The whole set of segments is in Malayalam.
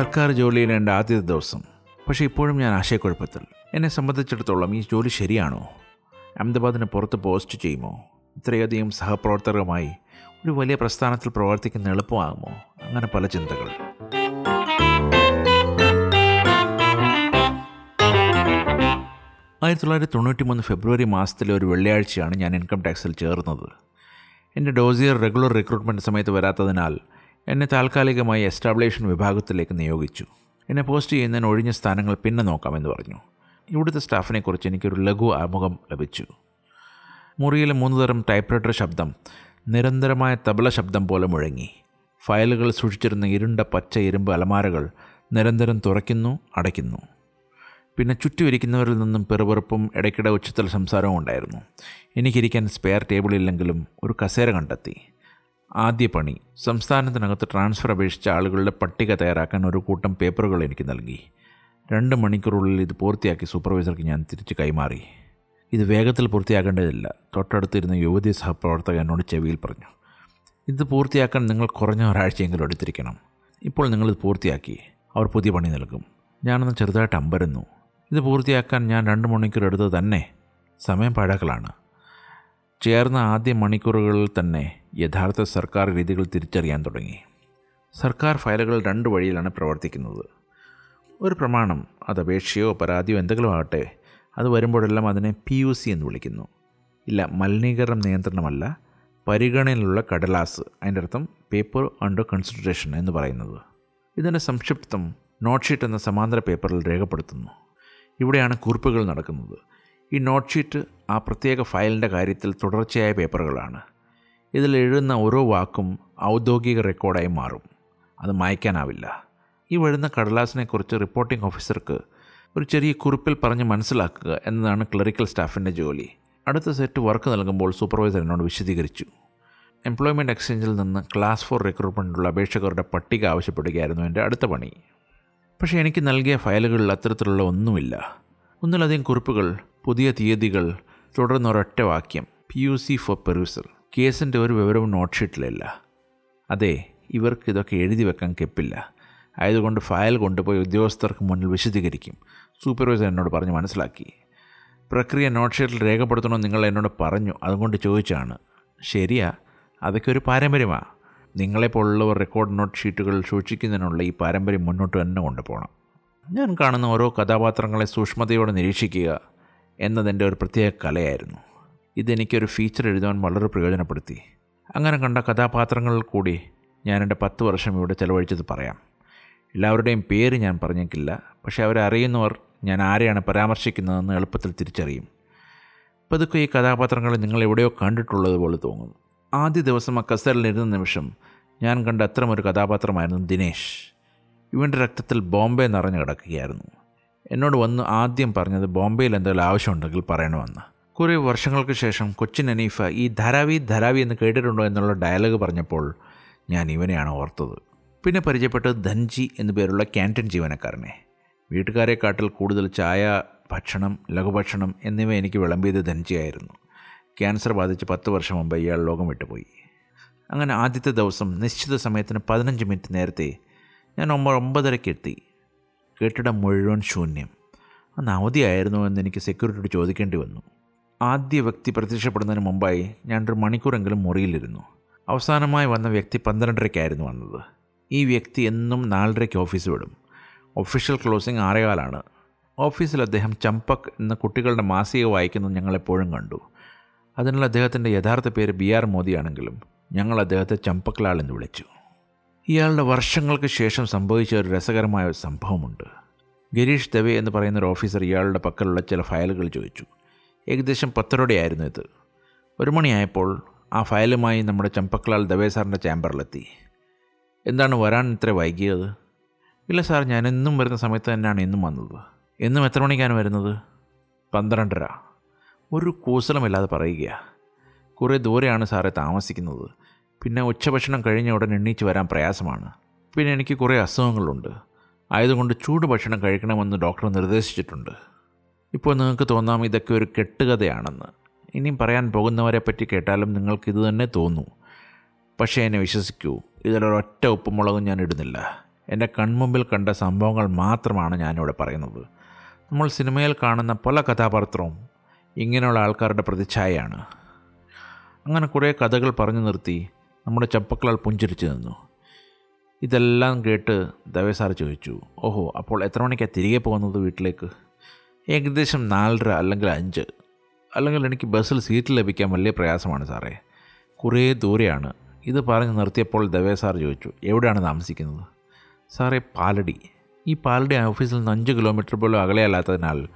സർക്കാർ ജോലിയിൽ എന്റെ ആദ്യത്തെ ദിവസം. പക്ഷേ ഇപ്പോഴും ഞാൻ ആശയക്കുഴപ്പത്തിൽ. എന്നെ സംബന്ധിച്ചിടത്തോളം ഈ ജോലി ശരിയാണോ? അഹമ്മദാബാദിന് പുറത്ത് പോസ്റ്റ് ചെയ്യുമോ? ഇത്രയധികം സഹപ്രവർത്തകരുമായി ഒരു വലിയ പ്രസ്ഥാനത്തിൽ പ്രവർത്തിക്കുന്ന എളുപ്പമാകുമോ? അങ്ങനെ പല ചിന്തകൾ. ആയിരത്തി തൊള്ളായിരത്തി തൊണ്ണൂറ്റി മൂന്ന് ഫെബ്രുവരി മാസത്തിലെ ഒരു വെള്ളിയാഴ്ചയാണ് ഞാൻ ഇൻകം ടാക്സിൽ ചേർന്നത്. എന്റെ ഡോസിയർ റെഗുലർ റിക്രൂട്ട്മെന്റ് സമയത്ത് വരാത്തതിനാൽ എന്നെ താൽക്കാലികമായി എസ്റ്റാബ്ലിഷൻ വിഭാഗത്തിലേക്ക് നിയോഗിച്ചു. എന്നെ പോസ്റ്റ് ചെയ്യുന്നതിന് ഒഴിഞ്ഞ സ്ഥാനങ്ങൾ പിന്നെ നോക്കാമെന്ന് പറഞ്ഞു. ഇവിടുത്തെ സ്റ്റാഫിനെക്കുറിച്ച് എനിക്കൊരു ലഘു ആമുഖം ലഭിച്ചു. മുറിയിലെ മൂന്ന് തരം ടൈപ്പ്റൈറ്റർ ശബ്ദം നിരന്തരമായ തബല ശബ്ദം പോലെ മുഴങ്ങി. ഫയലുകൾ സൂക്ഷിച്ചിരുന്ന ഇരുണ്ട പച്ച ഇരുമ്പ് അലമാരകൾ നിരന്തരം തുറയ്ക്കുന്നു അടയ്ക്കുന്നു. പിന്നെ ചുറ്റുമിരിക്കുന്നവരിൽ നിന്നും പെറുപെറുപ്പും ഇടയ്ക്കിടെ ഉച്ചത്തിൽ സംസാരവും ഉണ്ടായിരുന്നു. എനിക്കിരിക്കാൻ സ്പെയർ ടേബിളില്ലെങ്കിലും ഒരു കസേര കണ്ടെത്തി. ആദ്യ പണി. സംസ്ഥാനത്തിനകത്ത് ട്രാൻസ്ഫർ അപേക്ഷിച്ച ആളുകളുടെ പട്ടിക തയ്യാറാക്കാൻ ഒരു കൂട്ടം പേപ്പറുകൾ എനിക്ക് നൽകി. രണ്ട് മണിക്കൂറുള്ളിൽ ഇത് പൂർത്തിയാക്കി സൂപ്പർവൈസർക്ക് ഞാൻ തിരിച്ച് കൈമാറി. ഇത് വേഗത്തിൽ പൂർത്തിയാക്കേണ്ടതില്ല. തൊട്ടടുത്തിരുന്ന യുവതി സഹപ്രവർത്തക എന്നോട് ചെവിയിൽ പറഞ്ഞു. ഇത് പൂർത്തിയാക്കാൻ നിങ്ങൾ കുറഞ്ഞ ഒരാഴ്ചയെങ്കിലും എടുത്തിരിക്കണം. ഇപ്പോൾ നിങ്ങളിത് പൂർത്തിയാക്കി. അവർ പുതിയ പണി നൽകും. ഞാനൊന്ന് ചെറുതായിട്ട് അമ്പരുന്നു. ഇത് പൂർത്തിയാക്കാൻ ഞാൻ രണ്ട് മണിക്കൂർ എടുത്തത് തന്നെ. സമയം പാഴാക്കലാണ്. ചേർന്ന ആദ്യ മണിക്കൂറുകളിൽ തന്നെ യഥാർത്ഥ സർക്കാർ രീതികൾ തിരിച്ചറിയാൻ തുടങ്ങി. സർക്കാർ ഫയലുകൾ രണ്ട് വഴിയിലാണ് പ്രവർത്തിക്കുന്നത്. ഒരു പ്രമാണം അത് അപേക്ഷയോ പരാതിയോ എന്തെങ്കിലും ആകട്ടെ അത് വരുമ്പോഴെല്ലാം അതിനെ പി യു സി എന്ന് വിളിക്കുന്നു. ഇല്ല മലിനീകരണം നിയന്ത്രണമല്ല പരിഗണനയിലുള്ള കടലാസ് അതിന്റെ അർത്ഥം പേപ്പർ അണ്ടർ കൺസിഡറേഷൻ എന്ന് പറയുന്നത്. ഇതിന്റെ സംക്ഷിപ്തം നോട്ട് ഷീറ്റ് എന്ന സമാന്തര പേപ്പറിൽ രേഖപ്പെടുത്തുന്നു. ഇവിടെയാണ് കുറിപ്പുകൾ നടക്കുന്നത്. ഈ നോട്ട് ഷീറ്റ് ആ പ്രത്യേക ഫയലിന്റെ കാര്യത്തിൽ തുടർച്ചയായ പേപ്പറുകളാണ്. ഇതിൽ എഴുതുന്ന ഓരോ വാക്കും ഔദ്യോഗിക റെക്കോർഡായി മാറും. അത് മായ്ക്കാനാവില്ല. ഈ വരുന്ന കടലാസിനെക്കുറിച്ച് റിപ്പോർട്ടിംഗ് ഓഫീസർക്ക് ഒരു ചെറിയ കുറിപ്പിൽ പറഞ്ഞ് മനസ്സിലാക്കുക എന്നതാണ് ക്ലറിക്കൽ സ്റ്റാഫിന്റെ ജോലി. അടുത്ത സെറ്റ് വർക്ക് നൽകുമ്പോൾ സൂപ്പർവൈസർ എന്നോട് വിശദീകരിച്ചു. എംപ്ലോയ്മെന്റ് എക്സ്ചേഞ്ചിൽ നിന്ന് ക്ലാസ് ഫോർ റിക്രൂട്ട്മെന്റുള്ള അപേക്ഷകരുടെ പട്ടിക ആവശ്യപ്പെടുകയായിരുന്നു എന്റെ അടുത്ത പണി. പക്ഷേ എനിക്ക് നൽകിയ ഫയലുകളിൽ അത്തരത്തിലുള്ള ഒന്നുമില്ല. ഒന്നിലധികം കുറിപ്പുകൾ പുതിയ തീയതികൾ തുടർന്ന് ഒരൊറ്റ വാക്യം. P U C for perusal കേസിന്റെ ഒരു വിവരവും നോട്ട് ഷീറ്റിലല്ല അതെ ഇവർക്ക് ഇതൊക്കെ എഴുതി വെക്കാൻ കെപ്പില്ല. ആയതുകൊണ്ട് ഫയൽ കൊണ്ടുപോയി ഉദ്യോഗസ്ഥർക്ക് മുന്നിൽ വിശദീകരിക്കും. സൂപ്പർവൈസർ എന്നോട് പറഞ്ഞ് മനസ്സിലാക്കി. പ്രക്രിയ നോട്ട് ഷീറ്റിൽ രേഖപ്പെടുത്തണമെന്ന് നിങ്ങൾ എന്നോട് പറഞ്ഞു. അതുകൊണ്ട് ചോദിച്ചാണ്. ശരിയാ അതൊക്കെ ഒരു പാരമ്പര്യമാണ് നിങ്ങളെപ്പോലുള്ളവർ റെക്കോർഡ് നോട്ട് ഷീറ്റുകൾ സൂക്ഷിക്കുന്നതിനുള്ള ഈ പാരമ്പര്യം മുന്നോട്ട് തന്നെ കൊണ്ടുപോകണം. ഞാൻ കാണുന്ന ഓരോ കഥാപാത്രങ്ങളെ സൂക്ഷ്മതയോടെ നിരീക്ഷിക്കുക. എന്നതെന്റെ ഒരു പ്രത്യേക കലയായിരുന്നു. ഇതെനിക്കൊരു ഫീച്ചർ എഴുതാൻ വളരെ പ്രയോജനപ്പെടുത്തി. അങ്ങനെ കണ്ട കഥാപാത്രങ്ങളിൽ കൂടി ഞാൻ എന്റെ പത്ത് വർഷം ഇവിടെ ചിലവഴിച്ചത് പറയാം. എല്ലാവരുടെയും പേര് ഞാൻ പറഞ്ഞേക്കില്ല പക്ഷേ അവരെ അറിയുന്നവർ ഞാൻ ആരെയാണ് പരാമർശിക്കുന്നതെന്ന് എളുപ്പത്തിൽ തിരിച്ചറിയും. പതുക്കെ ഈ കഥാപാത്രങ്ങളെ നിങ്ങൾ എവിടെയോ കണ്ടിട്ടുള്ളത് പോലെ തോന്നുന്നു. ആദ്യ ദിവസം ആ കസേരയിലിരുന്ന നിമിഷം ഞാൻ കണ്ട അത്തരമൊരു കഥാപാത്രമായിരുന്നു ദിനേശ്. ഇവന്റെ രക്തത്തിൽ ബോംബെ നിറഞ്ഞു കിടക്കുകയായിരുന്നു. എന്നോട് വന്ന് ആദ്യം പറഞ്ഞത് ബോംബെയിൽ എന്തെങ്കിലും ആവശ്യമുണ്ടെങ്കിൽ പറയണമെന്ന്. കുറേ വർഷങ്ങൾക്ക് ശേഷം കൊച്ചിൻ അനീഫ ഈ ധാരാവി ധാരാവി എന്ന് കേട്ടിട്ടുണ്ടോ എന്നുള്ള ഡയലോഗ് പറഞ്ഞപ്പോൾ ഞാൻ ഇവനെയാണ് ഓർത്തത്. പിന്നെ പരിചയപ്പെട്ടത് ധൻജി എന്നു പേരുള്ള ക്യാന്റീൻ ജീവനക്കാരനെ. വീട്ടുകാരെക്കാട്ടിൽ കൂടുതൽ ചായ ഭക്ഷണം ലഘുഭക്ഷണം എന്നിവ എനിക്ക് വിളമ്പിയത് ധൻജിയായിരുന്നു ക്യാൻസർ ബാധിച്ച് പത്ത് വർഷം മുമ്പ് ഇയാൾ ലോകം വിട്ടുപോയി. അങ്ങനെ ആദ്യത്തെ ദിവസം നിശ്ചിത സമയത്തിന് പതിനഞ്ച് മിനിറ്റ് നേരത്തെ ഞാൻ ഒമ്പ ഒമ്പതരയ്ക്ക് എത്തി. കെട്ടിടം മുഴുവൻ ശൂന്യം. അന്ന് അവധിയായിരുന്നു എന്ന് എനിക്ക് സെക്യൂരിറ്റിയോട് ചോദിക്കേണ്ടി വന്നു. ആദ്യ വ്യക്തി പ്രത്യക്ഷപ്പെടുന്നതിന് മുമ്പായി ഞാൻ ഒരു മണിക്കൂറെങ്കിലും മുറിയിലിരുന്നു. അവസാനമായി വന്ന വ്യക്തി പന്ത്രണ്ടരയ്ക്കായിരുന്നു വന്നത്. ഈ വ്യക്തി എന്നും നാലരയ്ക്ക് ഓഫീസ് വിടും. ഒഫീഷ്യൽ ക്ലോസിംഗ് ആറേകാലാണ്. ഓഫീസിൽ അദ്ദേഹം ചമ്പക് എന്ന കുട്ടികളുടെ മാസിക വായിക്കുന്നത് ഞങ്ങളെപ്പോഴും കണ്ടു. അതിനുള്ള അദ്ദേഹത്തിന്റെ യഥാർത്ഥ പേര് ബി ആർ മോദിയാണെങ്കിലും ഞങ്ങൾ അദ്ദേഹത്തെ ചമ്പക്ലാൾ എന്ന് വിളിച്ചു. ഇയാളുടെ വർഷങ്ങൾക്ക് ശേഷം സംഭവിച്ച ഒരു രസകരമായ ഒരു സംഭവമുണ്ട്. ഗരീഷ് ദവേ എന്ന് പറയുന്ന ഒരു ഓഫീസർ ഇയാളുടെ പക്കലുള്ള ചില ഫയലുകൾ ചോദിച്ചു. ഏകദേശം പത്തരോടെയായിരുന്നു ഇത്. ഒരു മണിയായപ്പോൾ ആ ഫയലുമായി നമ്മുടെ ചമ്പക്ലാൽ ദവേ സാറിന്റെ ചേംബറിലെത്തി. എന്താണ് വരാൻ ഇത്ര വൈകിയത്? ഇല്ല സാർ ഞാൻ എന്നും വരുന്ന സമയത്ത് തന്നെയാണ് ഇന്നും വന്നത്. എന്നും എത്ര മണിക്കാണ് വരുന്നത്? പന്ത്രണ്ടര. ഒരു കൂസലമില്ലാതെ പറയുക കുറേ ദൂരെയാണ് സാറെ താമസിക്കുന്നത്. പിന്നെ ഉച്ചഭക്ഷണം കഴിഞ്ഞ ഉടൻ എണ്ണീച്ച് വരാൻ പ്രയാസമാണ്. പിന്നെ എനിക്ക് കുറേ അസുഖങ്ങളുണ്ട്. ആയതുകൊണ്ട് ചൂട് ഭക്ഷണം കഴിക്കണമെന്ന് ഡോക്ടർ നിർദ്ദേശിച്ചിട്ടുണ്ട്. ഇപ്പോൾ നിങ്ങൾക്ക് തോന്നാം ഇതൊക്കെ ഒരു കെട്ടുകഥയാണെന്ന്. ഇനിയും പറയാൻ പോകുന്നവരെ പറ്റി കേട്ടാലും നിങ്ങൾക്ക് ഇത് തന്നെ തോന്നൂ. പക്ഷേ എന്നെ വിശ്വസിക്കൂ ഇതിലൊരൊറ്റ ഉപ്പുമുളകും ഞാൻ ഇടുന്നില്ല. എന്റെ കൺമുമ്പിൽ കണ്ട സംഭവങ്ങൾ മാത്രമാണ് ഞാനിവിടെ പറയുന്നത്. നമ്മൾ സിനിമയിൽ കാണുന്ന പല കഥാപാത്രവും ഇങ്ങനെയുള്ള ആൾക്കാരുടെ പ്രതിച്ഛായയാണ്. അങ്ങനെ കുറേ കഥകൾ പറഞ്ഞു നിർത്തി നമ്മുടെ ചപ്പക്കളാൽ പുഞ്ചിരിച്ചു നിന്നു. ഇതെല്ലാം കേട്ട് ദവേ സാർ ചോദിച്ചു ഓഹോ അപ്പോൾ എത്ര മണിക്കാണ് തിരികെ പോകുന്നത് വീട്ടിലേക്ക്? ഏകദേശം നാലര അല്ലെങ്കിൽ അഞ്ച്. അല്ലെങ്കിൽ എനിക്ക് ബസ്സിൽ സീറ്റ് ലഭിക്കാൻ വലിയ പ്രയാസമാണ് സാറേ. കുറേ ദൂരെയാണ്. ഇത് പറഞ്ഞ് നിർത്തിയപ്പോൾ ദവേ സാർ ചോദിച്ചു എവിടെയാണ് താമസിക്കുന്നത്? സാറേ പാലടി. ഈ പാലടി ഓഫീസിൽ നിന്ന് അഞ്ച് കിലോമീറ്റർ പോലും അകലെയല്ലാത്തതിനാൽ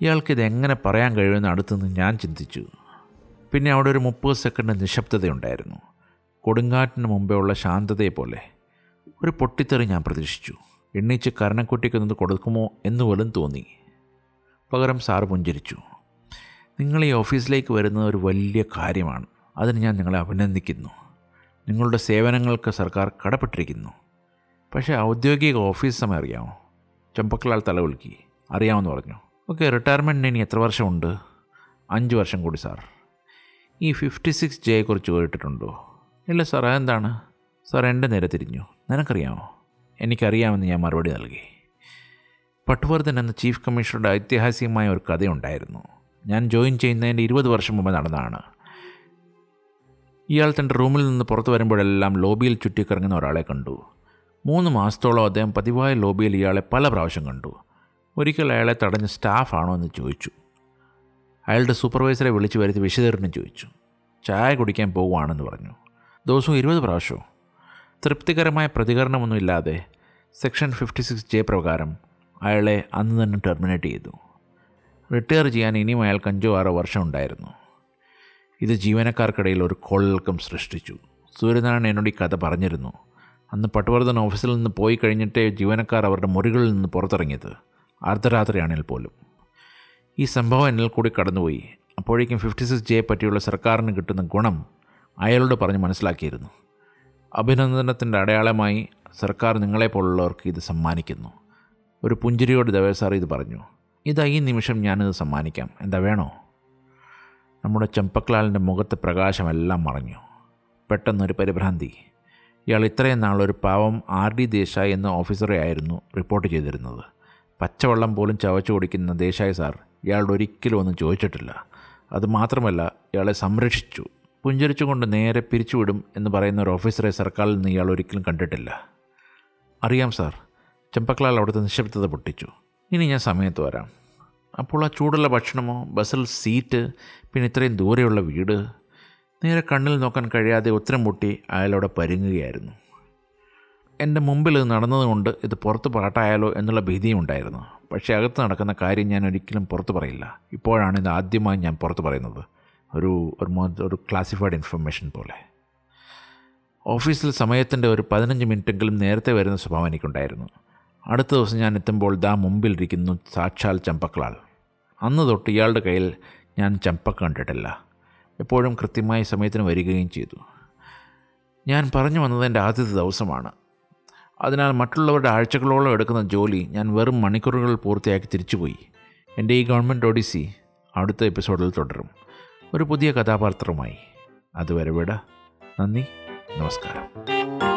ഇയാൾക്കിത് എങ്ങനെ പറയാൻ കഴിയുമെന്ന് അടുത്തുനിന്ന് ഞാൻ ചിന്തിച്ചു. പിന്നെ അവിടെ ഒരു മുപ്പത് സെക്കൻഡ് നിശബ്ദതയുണ്ടായിരുന്നു. കൊടുങ്കാറ്റിന് മുമ്പേ ഉള്ള ശാന്തതയെപ്പോലെ. ഒരു പൊട്ടിത്തെറി ഞാൻ പ്രതീക്ഷിച്ചു. എണ്ണീച്ച് കരണക്കുട്ടിക്കൊന്നത് കൊടുക്കുമോ എന്ന് പോലും തോന്നി. പകരം സാറ് പുഞ്ചിരിച്ചു. നിങ്ങൾ ഈ ഓഫീസിലേക്ക് വരുന്നത് ഒരു വലിയ കാര്യമാണ്. അതിന് ഞാൻ നിങ്ങളെ അഭിനന്ദിക്കുന്നു. നിങ്ങളുടെ സേവനങ്ങൾക്ക് സർക്കാർ കടപ്പെട്ടിരിക്കുന്നു. പക്ഷേ ഔദ്യോഗിക ഓഫീസ് സമയം അറിയാമോ? ചെമ്പക്കലാൽ തലകുലുക്കി അറിയാമെന്ന് പറഞ്ഞു. ഓക്കെ റിട്ടയർമെന്റിന് ഇനി എത്ര വർഷമുണ്ട്? അഞ്ച് വർഷം കൂടി സാർ. ഈ ഫിഫ്റ്റി സിക്സ് ജെയെക്കുറിച്ച് കേട്ടിട്ടുണ്ടോ? ഇല്ല സാർ അതെന്താണ്? സാർ എന്റെ നേരെ തിരിഞ്ഞു. നിനക്കറിയാമോ? എനിക്കറിയാമെന്ന് ഞാൻ മറുപടി നൽകി. പട്ടുവർദ്ധൻ എന്ന ചീഫ് കമ്മീഷണറുടെ ഐതിഹാസികമായ ഒരു കഥയുണ്ടായിരുന്നു. ഞാൻ ജോയിൻ ചെയ്യുന്നതിന്റെ ഇരുപത് വർഷം മുമ്പ് നടന്നതാണ്. ഇയാൾ തന്റെ റൂമിൽ നിന്ന് പുറത്തു വരുമ്പോഴെല്ലാം ലോബിയിൽ ചുറ്റിക്കറങ്ങുന്ന ഒരാളെ കണ്ടു. മൂന്ന് മാസത്തോളം അദ്ദേഹം പതിവായ ലോബിയിൽ ഇയാളെ പല പ്രാവശ്യം കണ്ടു. ഒരിക്കൽ അയാളെ തടഞ്ഞ സ്റ്റാഫാണോ എന്ന് ചോദിച്ചു. അയാളുടെ സൂപ്പർവൈസറെ വിളിച്ചു വരുത്തി വിശദീകരണം ചോദിച്ചു. ചായ കുടിക്കാൻ പോകുവാണെന്ന് പറഞ്ഞു. ദിവസവും ഇരുപത് പ്രാവശ്യവും തൃപ്തികരമായ പ്രതികരണമൊന്നുമില്ലാതെ സെക്ഷൻ ഫിഫ്റ്റി സിക്സ് ജെ പ്രകാരം അയാളെ അന്ന് തന്നെ ടെർമിനേറ്റ് ചെയ്തു. റിട്ടയർ ചെയ്യാൻ ഇനിയും അയാൾക്ക് അഞ്ചോ ആറോ വർഷം ഉണ്ടായിരുന്നു. ഇത് ജീവനക്കാർക്കിടയിൽ ഒരു കോളൽക്കം സൃഷ്ടിച്ചു. സൂര്യനാരായണൻ എന്നോട് ഈ കഥ പറഞ്ഞിരുന്നു. അന്ന് പട്ടുവർദ്ധൻ ഓഫീസിൽ നിന്ന് പോയി കഴിഞ്ഞിട്ടേ ജീവനക്കാർ അവരുടെ മുറികളിൽ നിന്ന് പുറത്തിറങ്ങിയത് അർദ്ധരാത്രിയാണെങ്കിൽ പോലും. ഈ സംഭവം എന്നിൽ കൂടി കടന്നുപോയി. അപ്പോഴേക്കും ഫിഫ്റ്റി സിക്സ് ജെയെ പറ്റിയുള്ള സർക്കാരിന് കിട്ടുന്ന ഗുണം അയാളോട് പറഞ്ഞ് മനസ്സിലാക്കിയിരുന്നു. അഭിനന്ദനത്തിന്റെ അടയാളമായി സർക്കാർ നിങ്ങളെപ്പോലുള്ളവർക്ക് ഇത് സമ്മാനിക്കുന്നു. ഒരു പുഞ്ചിരിയോട് ദവേ സാർ ഇത് പറഞ്ഞു. ഇതാ ഈ നിമിഷം ഞാനിത് സമ്മാനിക്കാം. എന്താ വേണോ? നമ്മുടെ ചെമ്പക്ലാലിന്റെ മുഖത്തെ പ്രകാശമെല്ലാം മറഞ്ഞു. പെട്ടെന്നൊരു പരിഭ്രാന്തി. ഇയാൾ ഇത്രയും നാളൊരു പാവം ആർ ഡി ദേശായി എന്ന ഓഫീസറെ ആയിരുന്നു റിപ്പോർട്ട് ചെയ്തിരുന്നത്. പച്ചവെള്ളം പോലും ചവച്ചു കുടിക്കുന്ന ദേശായി സാർ ഇയാളോട് ഒരിക്കലും ഒന്നും ചോദിച്ചിട്ടില്ല. അതുമാത്രമല്ല ഇയാളെ സംരക്ഷിച്ചു. പുഞ്ചരിച്ചുകൊണ്ട് നേരെ പിരിച്ചുവിടും എന്ന് പറയുന്ന ഒരു ഓഫീസറെ സർക്കാരിൽ നിന്ന് ഇയാൾ ഒരിക്കലും കണ്ടിട്ടില്ല. അറിയാം സാർ ചെമ്പക്ലാൽ അവിടുത്തെ നിശബ്ദത പൊട്ടിച്ചു. ഇനി ഞാൻ സമയത്ത് വരാം. അപ്പോൾ ആ ചൂടുള്ള ഭക്ഷണമോ ബസ്സിൽ സീറ്റ് പിന്നെ ഇത്രയും ദൂരെയുള്ള വീട് നേരെ കണ്ണിൽ നോക്കാൻ കഴിയാതെ ഉത്തരം മുട്ടി അയാളവിടെ പരുങ്ങുകയായിരുന്നു. എന്റെ മുമ്പിൽ ഇത് നടന്നതുകൊണ്ട് ഇത് പുറത്ത് പാട്ടായാലോ എന്നുള്ള ഭീതിയും ഉണ്ടായിരുന്നു. പക്ഷേ അകത്ത് നടക്കുന്ന കാര്യം ഞാൻ ഒരിക്കലും പുറത്ത് പറയില്ല. ഇപ്പോഴാണ് ഇത് ആദ്യമായി ഞാൻ പുറത്ത് പറയുന്നത്. ഒരു ഒരു ക്ലാസിഫൈഡ് ഇൻഫർമേഷൻ പോലെ. ഓഫീസിൽ സമയത്തിന്റെ ഒരു പതിനഞ്ച് മിനിറ്റെങ്കിലും നേരത്തെ വരുന്ന സ്വഭാവം എനിക്കുണ്ടായിരുന്നു. അടുത്ത ദിവസം ഞാൻ എത്തുമ്പോൾ ദാ മുമ്പിലിരിക്കുന്നു സാക്ഷാൽ ചമ്പക്കളാൾ. അന്ന് തൊട്ട് ഇയാളുടെ കയ്യിൽ ഞാൻ ചമ്പക്ക കണ്ടിട്ടില്ല. എപ്പോഴും കൃത്യമായി സമയത്തിന് വരികയും ചെയ്തു. ഞാൻ പറഞ്ഞു വന്നത് എന്റെ ആദ്യത്തെ ദിവസമാണ്. അതിനാൽ മറ്റുള്ളവരുടെ ആഴ്ചകളോളം എടുക്കുന്ന ജോലി ഞാൻ വെറും മണിക്കൂറുകൾ പൂർത്തിയാക്കി തിരിച്ചുപോയി. എന്റെ ഈ ഗവൺമെന്റ് ഒഡീസി അടുത്ത എപ്പിസോഡിൽ തുടരും. ഒരു പുതിയ കഥാപാത്രവുമായി. അതുവരെ വിട. നന്ദി. നമസ്കാരം.